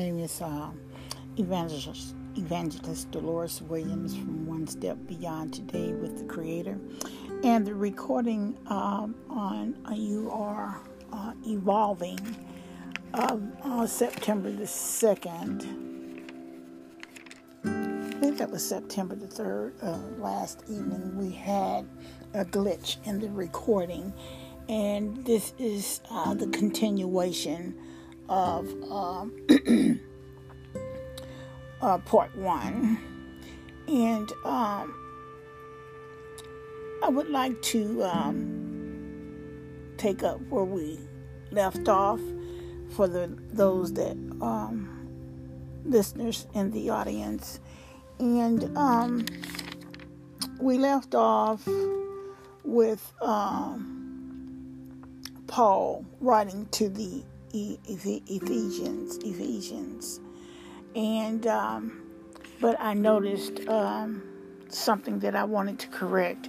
name is uh, Evangelist, Evangelist Dolores Williams from One Step Beyond Today with the Creator. And the recording um, on uh, You Are uh, Evolving of uh, September the 2nd. I think that was September the 3rd. Uh, last evening we had a glitch in the recording. And this is uh, the continuation of um, uh, part one. And um, I would like to um, take up where we left off for the those that um, listeners in the audience. And um, we left off with um, Paul writing to the Ephesians, Ephesians, and um, but I noticed um, something that I wanted to correct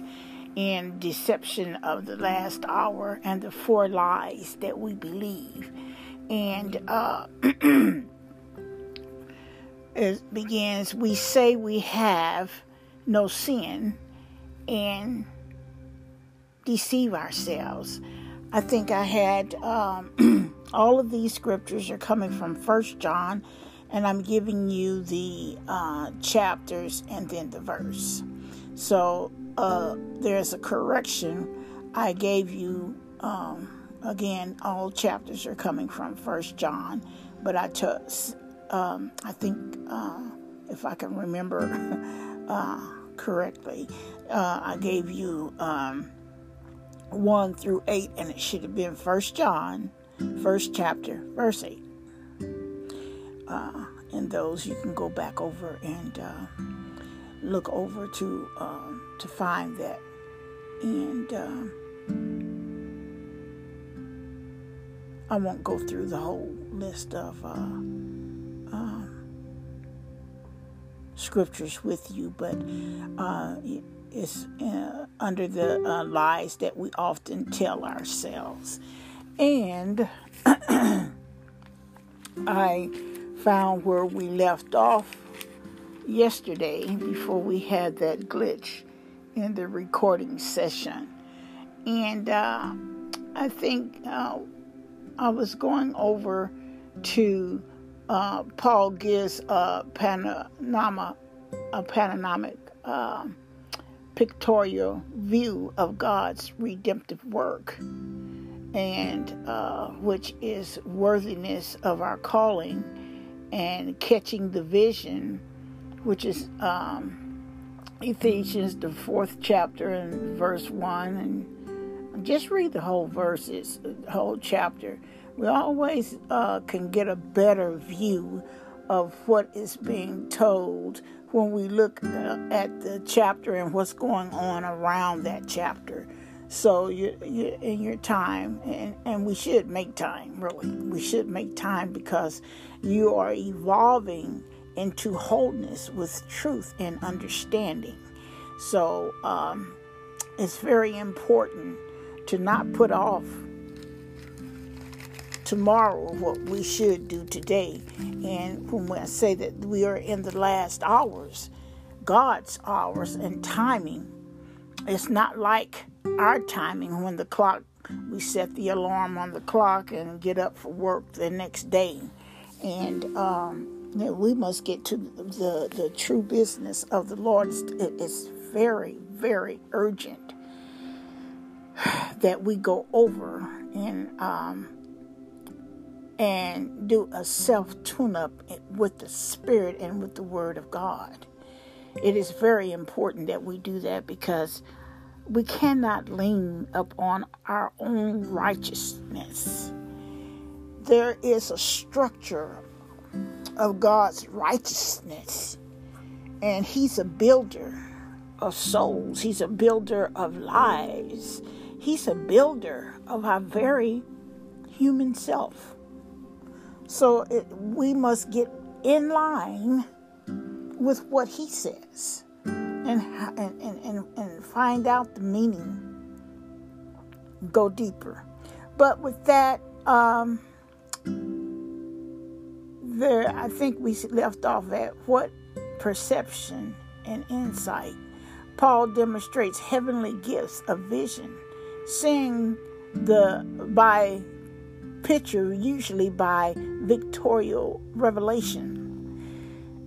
in deception of the last hour and the four lies that we believe, and uh, it begins. We say we have no sin, and deceive ourselves. I think I had um, all of these scriptures are coming from First John, and I'm giving you the uh, chapters and then the verse. So uh, there's a correction. I gave you um, again. All chapters are coming from First John, but I took. Um, I think uh, if I can remember uh, correctly, uh, I gave you. Um, 1 through 8, and it should have been First John, first chapter, verse 8. Uh, and those you can go back over and uh, look over to uh, to find that. And uh, I won't go through the whole list of uh, um, scriptures with you, but uh, is uh, under the lies that we often tell ourselves. And I found where we left off yesterday before we had that glitch in the recording session. And uh, I think uh, I was going over to uh, Paul gives a panorama, a panoramic um, pictorial view of God's redemptive work, and uh, which is worthiness of our calling and catching the vision, which is um, Ephesians, the fourth chapter and verse one, and just read the whole verses, the whole chapter. We always uh, can get a better view of what is being told when we look uh, at the chapter and what's going on around that chapter. So you, you in your time, and, and we should make time. Really, we should make time because you are evolving into wholeness with truth and understanding. So um, it's very important to not put off tomorrow what we should do today. And when I say that we are in the last hours, God's hours and timing, it's not like our timing when the clock, we set the alarm on the clock and get up for work the next day. And um, you know, we must get to the, the true business of the Lord. It's very, very urgent that we go over and um, and do a self tune up with the Spirit and with the Word of God. It is very important that we do that because we cannot lean upon our own righteousness. There is a structure of God's righteousness, and He's a builder of souls, He's a builder of lives, He's a builder of our very human self. So it, we must get in line with what he says and, and, and, and find out the meaning, go deeper. But with that, um, there, I think we left off at what perception and insight. Paul demonstrates heavenly gifts of vision, seeing the by picture, usually by victorial revelation.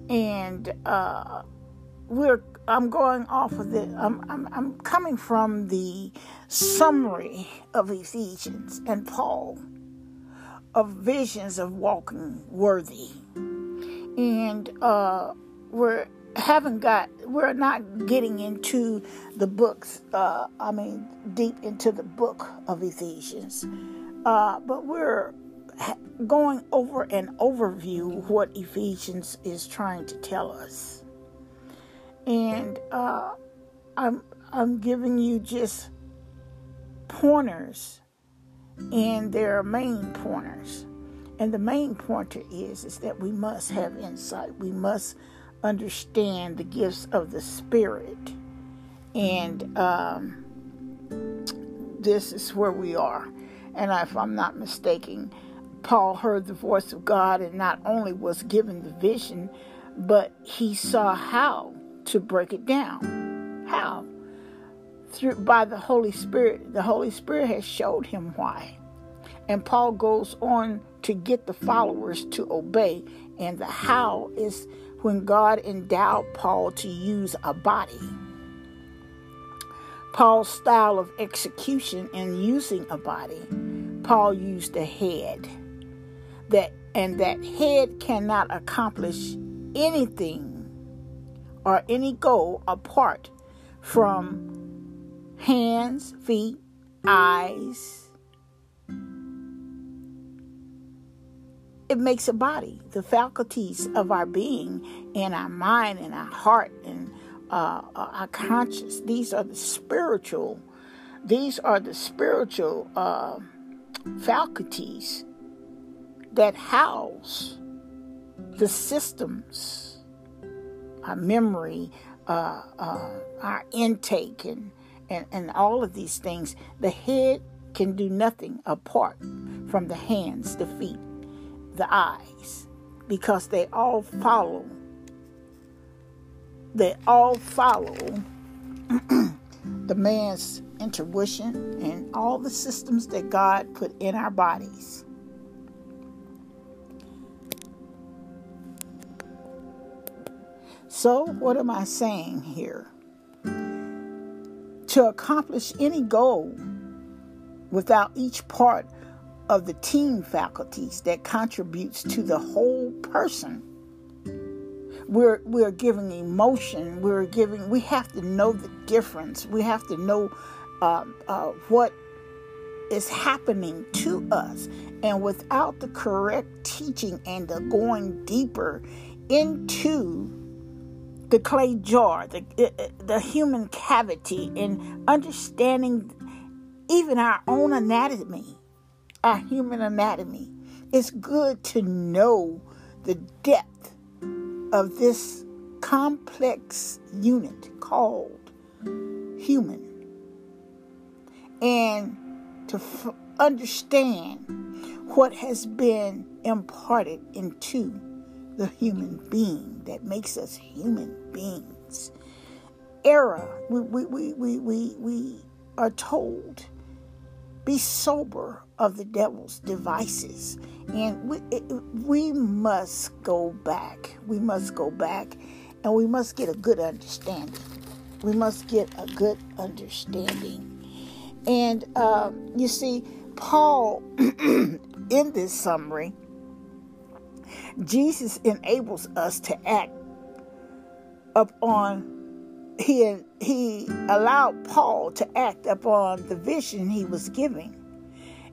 And uh, we're I'm going off of the I'm, I'm I'm coming from the summary of Ephesians and Paul of visions of walking worthy. And uh, we're haven't got we're not getting into the books uh, i mean deep into the book of ephesians uh, but we're going over an overview what ephesians is trying to tell us and uh, i'm i'm giving you just pointers and there are main pointers. And the main pointer is is that we must have insight. We must understand the gifts of the Spirit, and um, this is where we are. And if I'm not mistaken, Paul heard the voice of God and not only was given the vision, but he saw how to break it down. How? through by the Holy Spirit. The Holy Spirit has showed him why. And Paul goes on to get the followers to obey. And the how is when God endowed Paul to use a body. Paul's style of execution in using a body, Paul used a head. That and that head cannot accomplish anything or any goal apart from hands, feet, eyes. It makes a body, the faculties of our being and our mind and our heart and uh, uh, our conscience. These are the spiritual. These are the spiritual uh, faculties that house the systems, our memory, uh, uh, our intake, and and, and all of these things, the head can do nothing apart from the hands, the feet, the eyes, because they all follow. They all follow the man's intuition and all the systems that God put in our bodies. So, what am I saying here? to accomplish any goal without each part of the team faculties that contributes to the whole person. We're we're giving emotion. We're giving. We have to know the difference. We have to know uh, uh, what is happening to us, and without the correct teaching and the going deeper into the clay jar, the, eh, eh, the human cavity, and understanding even our own anatomy, our human anatomy. It's good to know the depth of this complex unit called human and to f- understand what has been imparted into the human being that makes us human beings. Error, we, we, we, we, we, we are told, be sober of the devil's devices. And we, we must go back. We must go back and we must get a good understanding. We must get a good understanding. And uh, you see, Paul, in this summary, Jesus enables us to act upon he he allowed Paul to act upon the vision he was giving.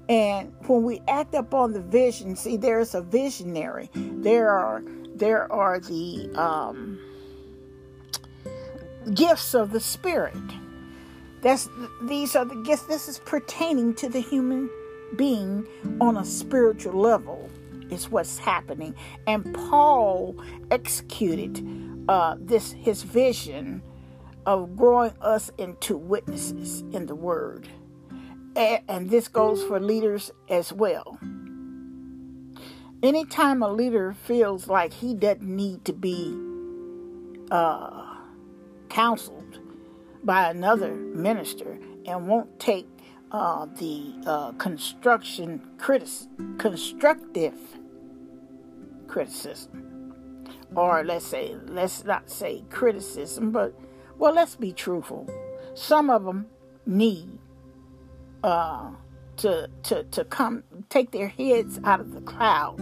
And when we act upon the vision, see there's a visionary. There are there are the um, gifts of the spirit. That's these are the gifts. This is pertaining to the human being on a spiritual level is what's happening. And Paul executed uh, this his vision of growing us into witnesses in the Word, and, and this goes for leaders as well. anytime a leader feels like he doesn't need to be uh, counseled by another minister and won't take uh, the uh, construction critic- constructive criticism, or let's say let's not say criticism, but well, let's be truthful. Some of them need uh, to to to come take their heads out of the cloud,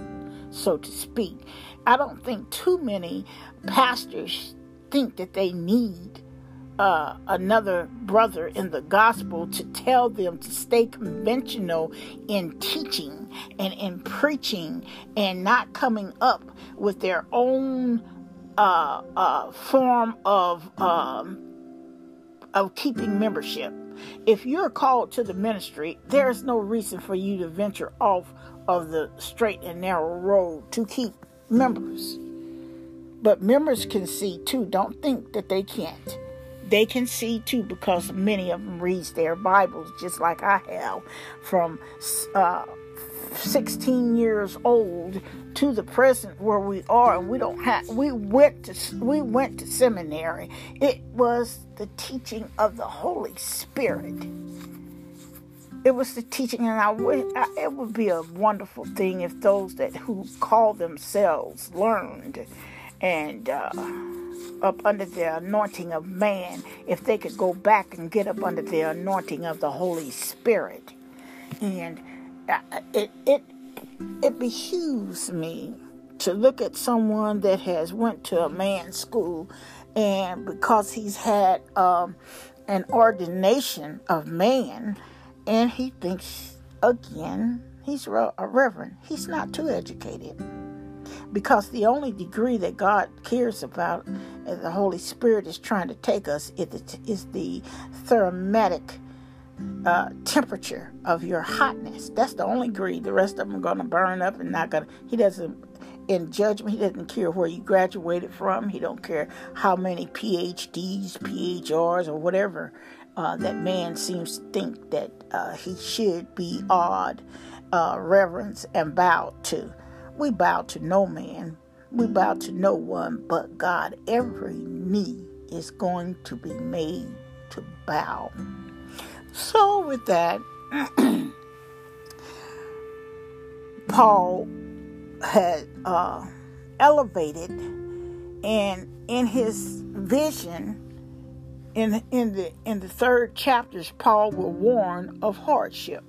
so to speak. I don't think too many pastors think that they need uh, another brother in the gospel to tell them to stay conventional in teaching and in preaching and not coming up with their own uh, uh, form of um, of keeping membership. If you're called to the ministry, there's no reason for you to venture off of the straight and narrow road to keep members. But members can see too. Don't think that they can't. They can see too because many of them reads their Bibles just like I have from uh, 16 years old to the present where we are and we don't have we went to we went to seminary. It was the teaching of the holy spirit. It was the teaching and I would it would be a wonderful thing if those that who call themselves learned and uh, up under the anointing of man if they could go back and get up under the anointing of the holy spirit. And uh, it it it behooves me to look at someone that has went to a man's school and because he's had um, an ordination of man and he thinks again he's a reverend. He's not too educated because the only degree that god cares about and the holy spirit is trying to take us is the thermometric uh, temperature of your hotness. That's the only degree. The rest of them are going to burn up and not going to. He doesn't, in judgment, he doesn't care where you graduated from. He don't care how many PhDs, PHRs, or whatever uh, that man seems to think that uh, he should be awed, uh, reverence, and bowed to. We bow to no man. We bow to no one but God. Every knee is going to be made to bow. So, with that, Paul had uh, elevated, and in his vision, in in the in the third chapters, Paul will warn of hardship.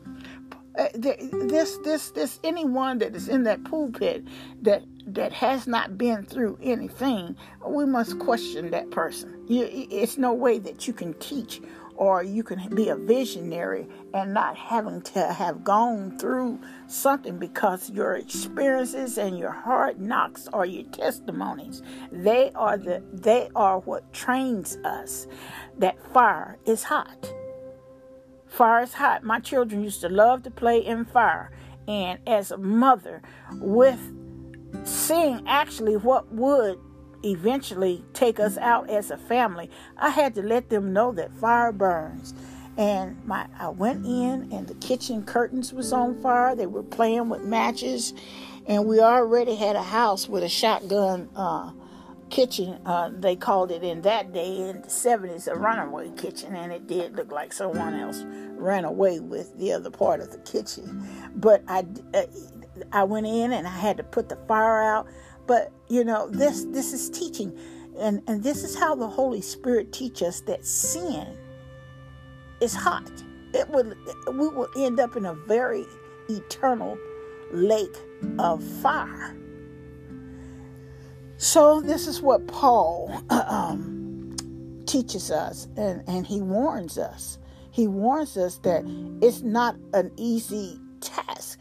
Uh, this this this anyone that is in that pulpit that that has not been through anything, we must question that person. You, it's no way that you can teach or you can be a visionary and not having to have gone through something because your experiences and your hard knocks are your testimonies they are the they are what trains us that fire is hot fire is hot my children used to love to play in fire and as a mother with seeing actually what would eventually take us out as a family, I had to let them know that fire burns. And my I went in and the kitchen curtains was on fire. They were playing with matches, and we already had a house with a shotgun uh, kitchen. Uh, they called it in that day in the seventies a runaway kitchen, and it did look like someone else ran away with the other part of the kitchen. But I uh, I went in and I had to put the fire out. But you know, this this is teaching, and and this is how the Holy Spirit teach us that sin is hot. It would we will end up in a very eternal lake of fire. So this is what Paul um, teaches us, and and he warns us. He warns us that it's not an easy task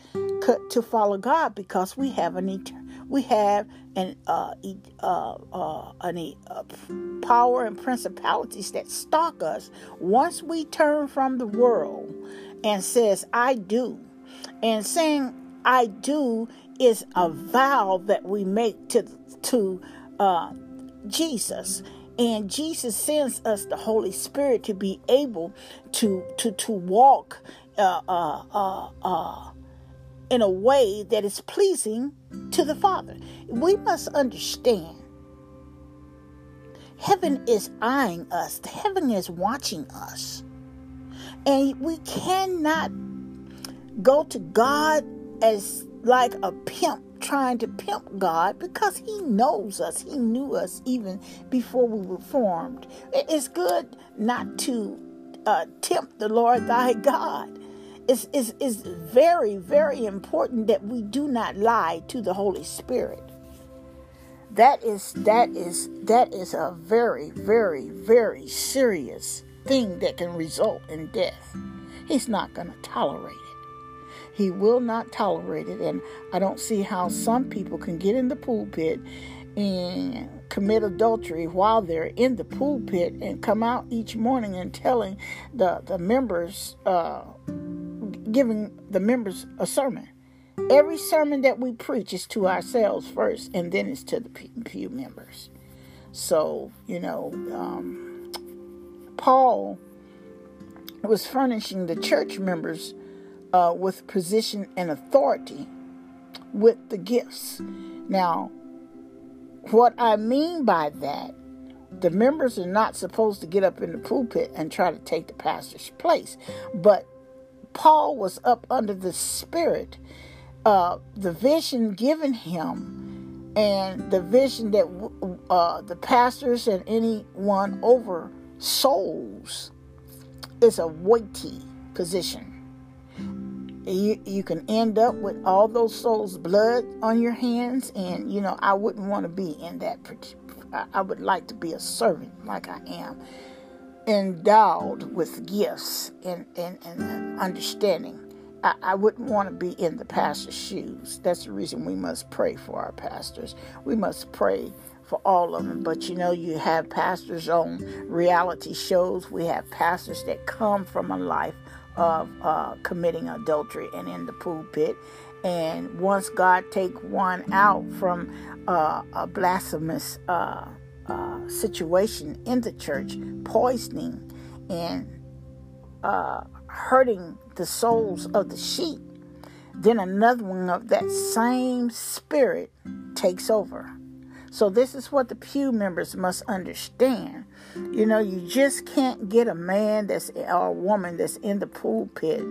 to follow God because we have an eternal we have an uh, uh, uh, an, uh, power and principalities that stalk us once we turn from the world and says i do and saying i do is a vow that we make to to uh, jesus and jesus sends us the holy spirit to be able to to to walk uh, uh, uh, uh, in a way that is pleasing to the Father. We must understand heaven is eyeing us, heaven is watching us. And we cannot go to God as like a pimp trying to pimp God because He knows us. He knew us even before we were formed. It's good not to uh, tempt the Lord thy God. It's, it's, it's very, very important that we do not lie to the Holy Spirit. That is that is that is a very, very, very serious thing that can result in death. He's not going to tolerate. He will not tolerate it. And I don't see how some people can get in the pulpit and commit adultery while they're in the pulpit and come out each morning and telling the, the members, uh, giving the members a sermon. Every sermon that we preach is to ourselves first, and then it's to the pew members. So, you know, um, Paul was furnishing the church members uh, with position and authority with the gifts. Now, what I mean by that, the members are not supposed to get up in the pulpit and try to take the pastor's place. But Paul was up under the Spirit, uh, the vision given him, and the vision that uh, the pastors and anyone over souls is a weighty position you, you can end up with all those souls' blood on your hands, and you know, I wouldn't want to be in that. I would like to be a servant like I am, endowed with gifts and, and, and understanding. I, I wouldn't want to be in the pastor's shoes. That's the reason we must pray for our pastors. We must pray for all of them. But you know, you have pastors on reality shows. We have pastors that come from a life of uh, committing adultery and in the pulpit. And once God take one out from uh, a blasphemous uh, uh situation in the church, poisoning and uh, hurting the souls of the sheep, then another one of that same spirit takes over. So, this is what the pew members must understand. You know, you just can't get a man that's or a woman that's in the pulpit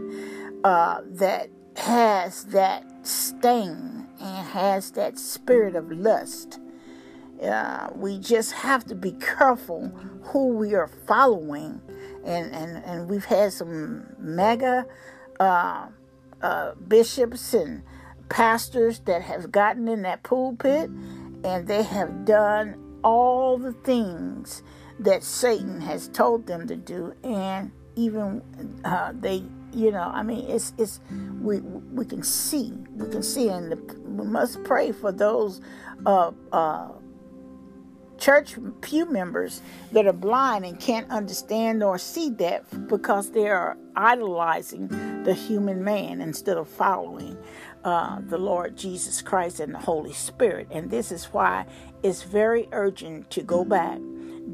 uh, that has that stain and has that spirit of lust. Uh, we just have to be careful who we are following. And, and, and we've had some mega uh, uh, bishops and pastors that have gotten in that pulpit and they have done all the things that Satan has told them to do, and even uh, they, you know, I mean, it's it's we we can see, we can see, and the, we must pray for those uh, uh, church pew members that are blind and can't understand or see that because they are idolizing the human man instead of following uh, the Lord Jesus Christ and the Holy Spirit. And this is why it's very urgent to go back,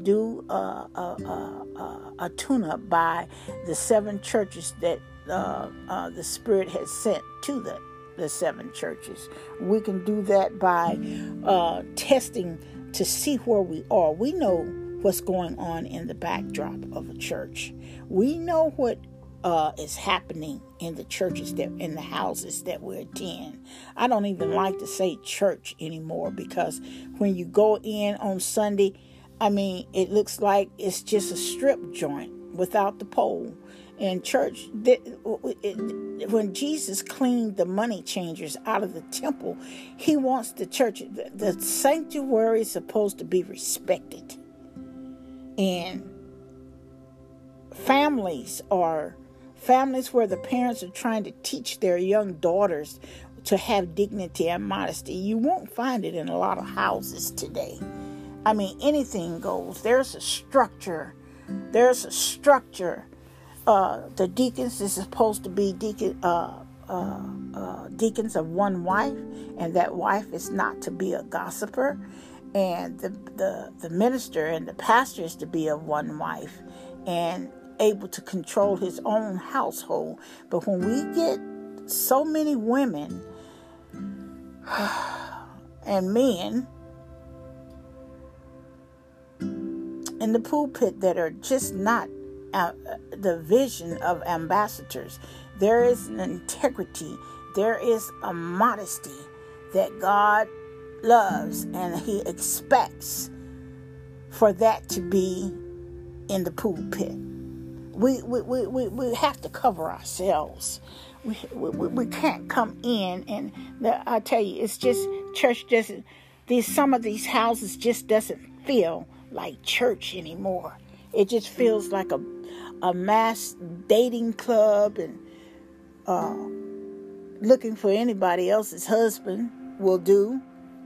do a, a, a, tune up by the seven churches that uh, uh, the Spirit has sent to the, the seven churches. We can do that by uh, testing to see where we are. We know what's going on in the backdrop of a church. We know what uh, is happening in the churches that in the houses that we attend. I don't even like to say church anymore because when you go in on Sunday, I mean it looks like it's just a strip joint without the pole. And church, when Jesus cleaned the money changers out of the temple, he wants the church. The sanctuary is supposed to be respected, and families are Families where the parents are trying to teach their young daughters to have dignity and modesty. You won't find it in a lot of houses today. I mean, anything goes. There's a structure. There's a structure. Uh, the deacons is supposed to be deacon, uh, uh, uh, deacons of one wife, and that wife is not to be a gossiper, and the, the the minister and the pastor is to be of one wife, and able to control his own household. But when we get so many women and men in the pulpit that are just not uh, the vision of ambassadors. There is an integrity, there is a modesty that God loves and He expects for that to be in the pulpit. We, we, we, we, we have to cover ourselves. We, we, we can't come in and the, I tell you, it's just church doesn't. These some of these houses just doesn't feel like church anymore. It just feels like a a mass dating club and uh, looking for anybody else's husband will do,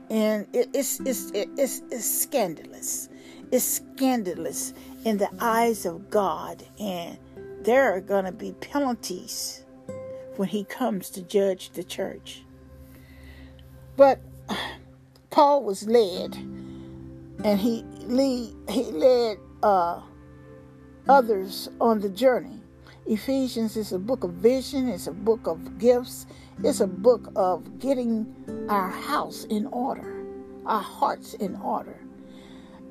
and it, it's, it's it's it's scandalous. It's scandalous in the eyes of God, and there are going to be penalties when He comes to judge the church. But Paul was led, and he lead, he led uh, others on the journey. Ephesians is a book of vision, it's a book of gifts, it's a book of getting our house in order, our hearts in order.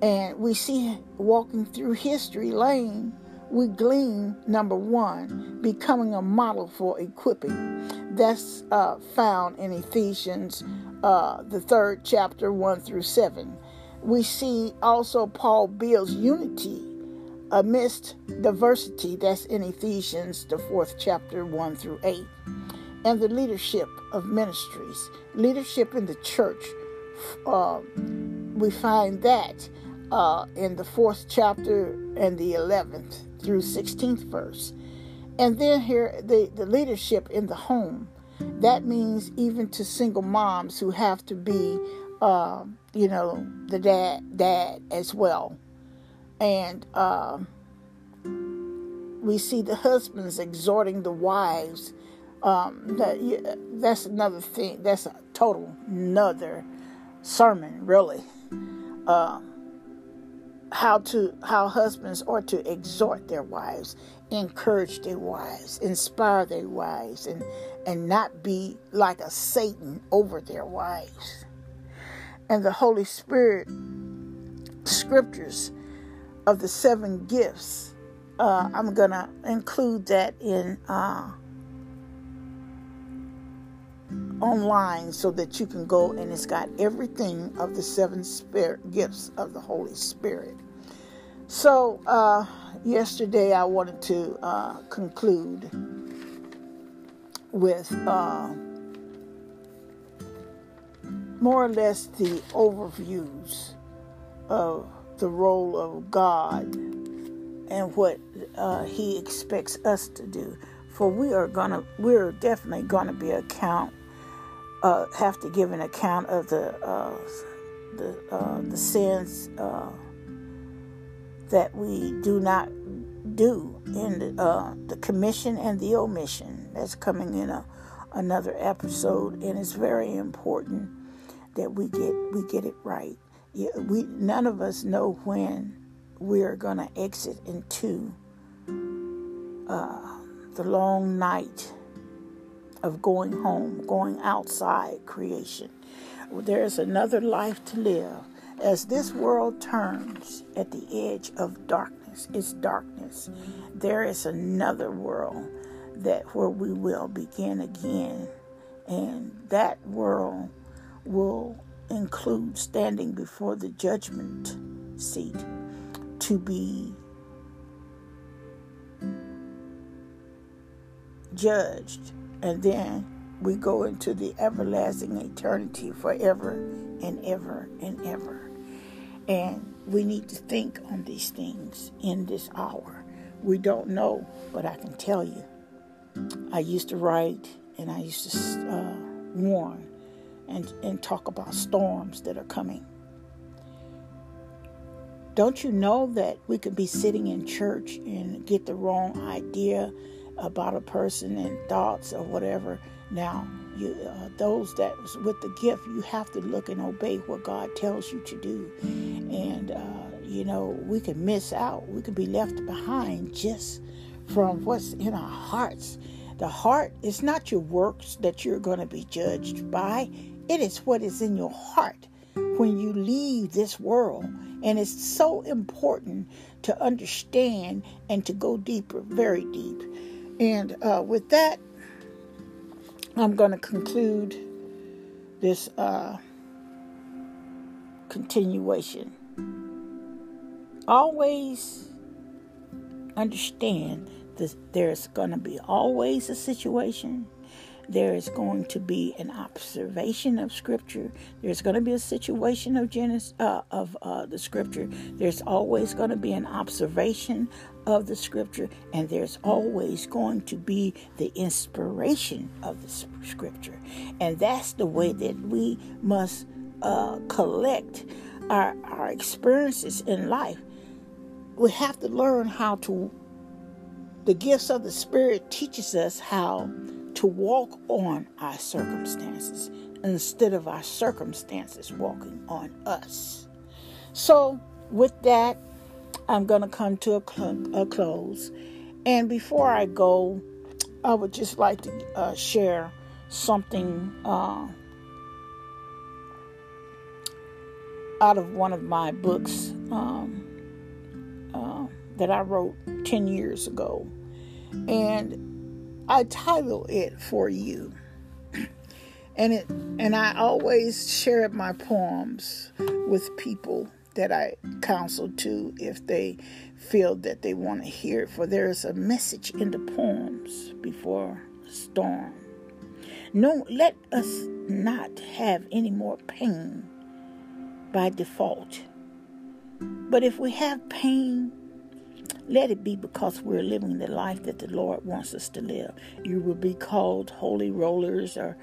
And we see walking through history lane, we glean number one, becoming a model for equipping. That's uh, found in Ephesians, uh, the third chapter, 1 through 7. We see also Paul builds unity amidst diversity. That's in Ephesians, the fourth chapter, 1 through 8. And the leadership of ministries, leadership in the church. Uh, we find that uh, in the fourth chapter and the 11th through 16th verse. And then here, the, the leadership in the home. That means even to single moms who have to be, uh, you know, the dad, dad as well. And uh, we see the husbands exhorting the wives. Um, that, that's another thing. That's a total another sermon, really. Uh, how to how husbands are to exhort their wives, encourage their wives, inspire their wives, and and not be like a Satan over their wives. And the Holy Spirit scriptures of the seven gifts. Uh, I'm gonna include that in uh, online so that you can go and it's got everything of the seven spirit gifts of the Holy Spirit. So uh, yesterday I wanted to uh, conclude with uh, more or less the overviews of the role of God and what uh, He expects us to do. For we are gonna, we're definitely gonna be account uh, have to give an account of the uh, the uh, the sins uh, that we do not do in the, uh, the commission and the omission. That's coming in a, another episode, and it's very important that we get we get it right. We none of us know when we're gonna exit into uh, the long night of going home, going outside creation. There's another life to live. As this world turns at the edge of darkness, it's darkness. There is another world that where we will begin again, and that world will include standing before the judgment seat to be judged and then we go into the everlasting eternity forever and ever and ever. And we need to think on these things in this hour. We don't know, but I can tell you. I used to write and I used to uh, warn and, and talk about storms that are coming. Don't you know that we could be sitting in church and get the wrong idea about a person and thoughts or whatever. Now, you, uh, those that with the gift, you have to look and obey what God tells you to do. And, uh, you know, we can miss out. We could be left behind just from what's in our hearts. The heart is not your works that you're going to be judged by, it is what is in your heart when you leave this world. And it's so important to understand and to go deeper, very deep. And uh, with that, I'm going to conclude this uh, continuation. Always understand that there's going to be always a situation there is going to be an observation of Scripture. There's going to be a situation of Genesis uh, of uh, the Scripture. There's always going to be an observation of the Scripture, and there's always going to be the inspiration of the Scripture, and that's the way that we must uh, collect our our experiences in life. We have to learn how to. The gifts of the Spirit teaches us how to walk on our circumstances instead of our circumstances walking on us. So, with that, I'm going to come to a, cl- a, close. And before I go, I would just like to uh, share something uh, out of one of my books um, uh, that I wrote 10 years ago. And I title it for you. And it and I always share my poems with people that I counsel to if they feel that they want to hear it. For there is a message in the poems before storm. No, let us not have any more pain by default. But if we have pain let it be because we're living the life that the Lord wants us to live. You will be called holy rollers or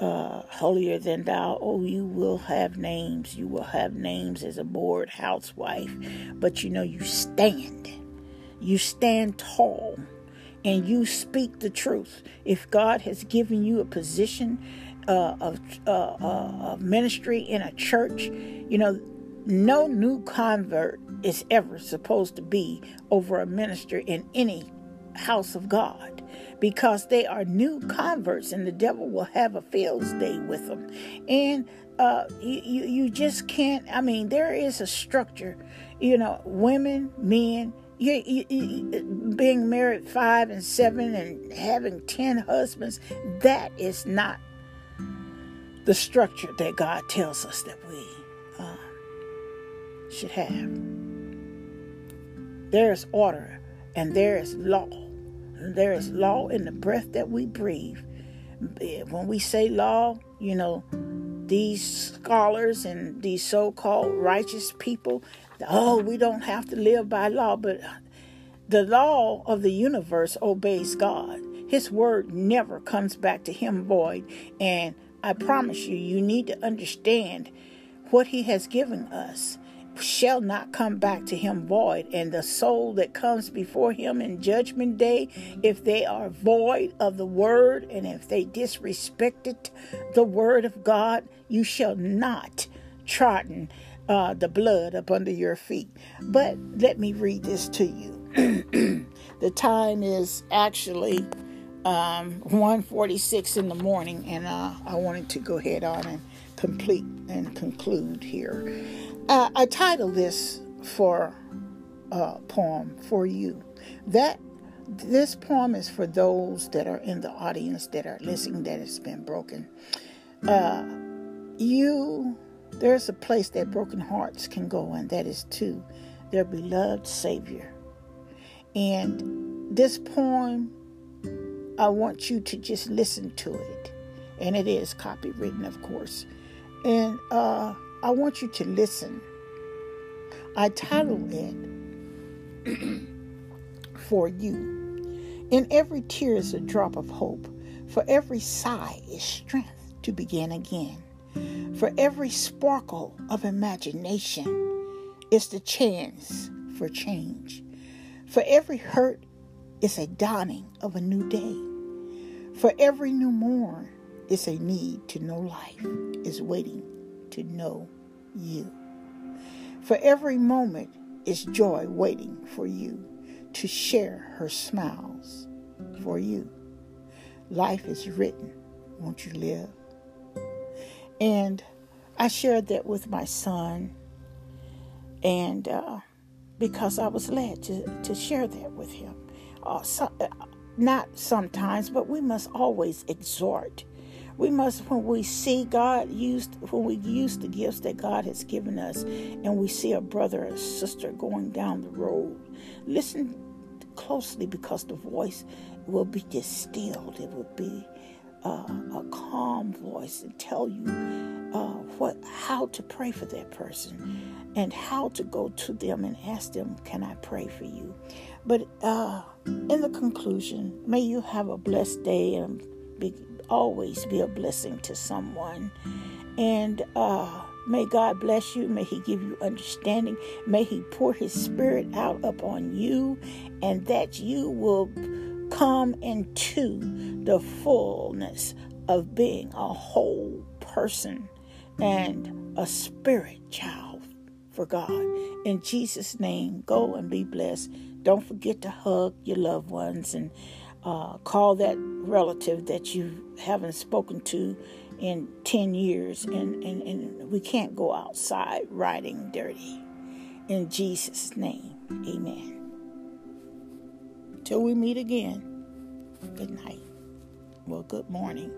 uh, holier than thou. Oh, you will have names. You will have names as a bored housewife. But you know, you stand. You stand tall and you speak the truth. If God has given you a position uh, of, uh, uh of ministry in a church, you know, no new convert is ever supposed to be over a minister in any house of God because they are new converts and the devil will have a field day with them. And uh, you, you, just can't, I mean, there is a structure, you know, women, men, you, you, you, being married five and seven and having ten husbands, that is not the structure that God tells us that we uh, should have. There is order and there is law. There is law in the breath that we breathe. When we say law, you know, these scholars and these so called righteous people, oh, we don't have to live by law, but the law of the universe obeys God. His word never comes back to him void. And I promise you, you need to understand what he has given us shall not come back to him void. And the soul that comes before him in judgment day, if they are void of the word and if they disrespected the word of God, you shall not trodden uh, the blood up under your feet. But let me read this to you. the time is actually um, 1.46 in the morning, and uh, I wanted to go ahead on and complete and conclude here. Uh, I titled this for uh, poem for you. That this poem is for those that are in the audience that are listening that has been broken. Uh, you, there's a place that broken hearts can go, and that is to their beloved Savior. And this poem, I want you to just listen to it, and it is copywritten, of course. And uh, I want you to listen. I title it For You. In every tear is a drop of hope. For every sigh is strength to begin again. For every sparkle of imagination is the chance for change. For every hurt is a dawning of a new day. For every new morn is a need to know life is waiting to know you. For every moment is joy waiting for you to share her smiles for you. life is written. Won't you live? And I shared that with my son, and uh, because I was led to, to share that with him. Uh, so, uh, not sometimes, but we must always exhort. We must, when we see God used, when we use the gifts that God has given us, and we see a brother or sister going down the road, listen closely because the voice will be distilled. It will be uh, a calm voice and tell you uh, what how to pray for that person and how to go to them and ask them, "Can I pray for you?" But uh, in the conclusion, may you have a blessed day and be, always be a blessing to someone. And uh, may God bless you. May He give you understanding. May He pour His Spirit out upon you, and that you will come into the fullness of being a whole person and a spirit child for God. In Jesus' name, go and be blessed. Don't forget to hug your loved ones and uh, call that relative that you haven't spoken to in 10 years. And, and, and we can't go outside riding dirty. In Jesus' name, amen. Till we meet again, good night. Well, good morning.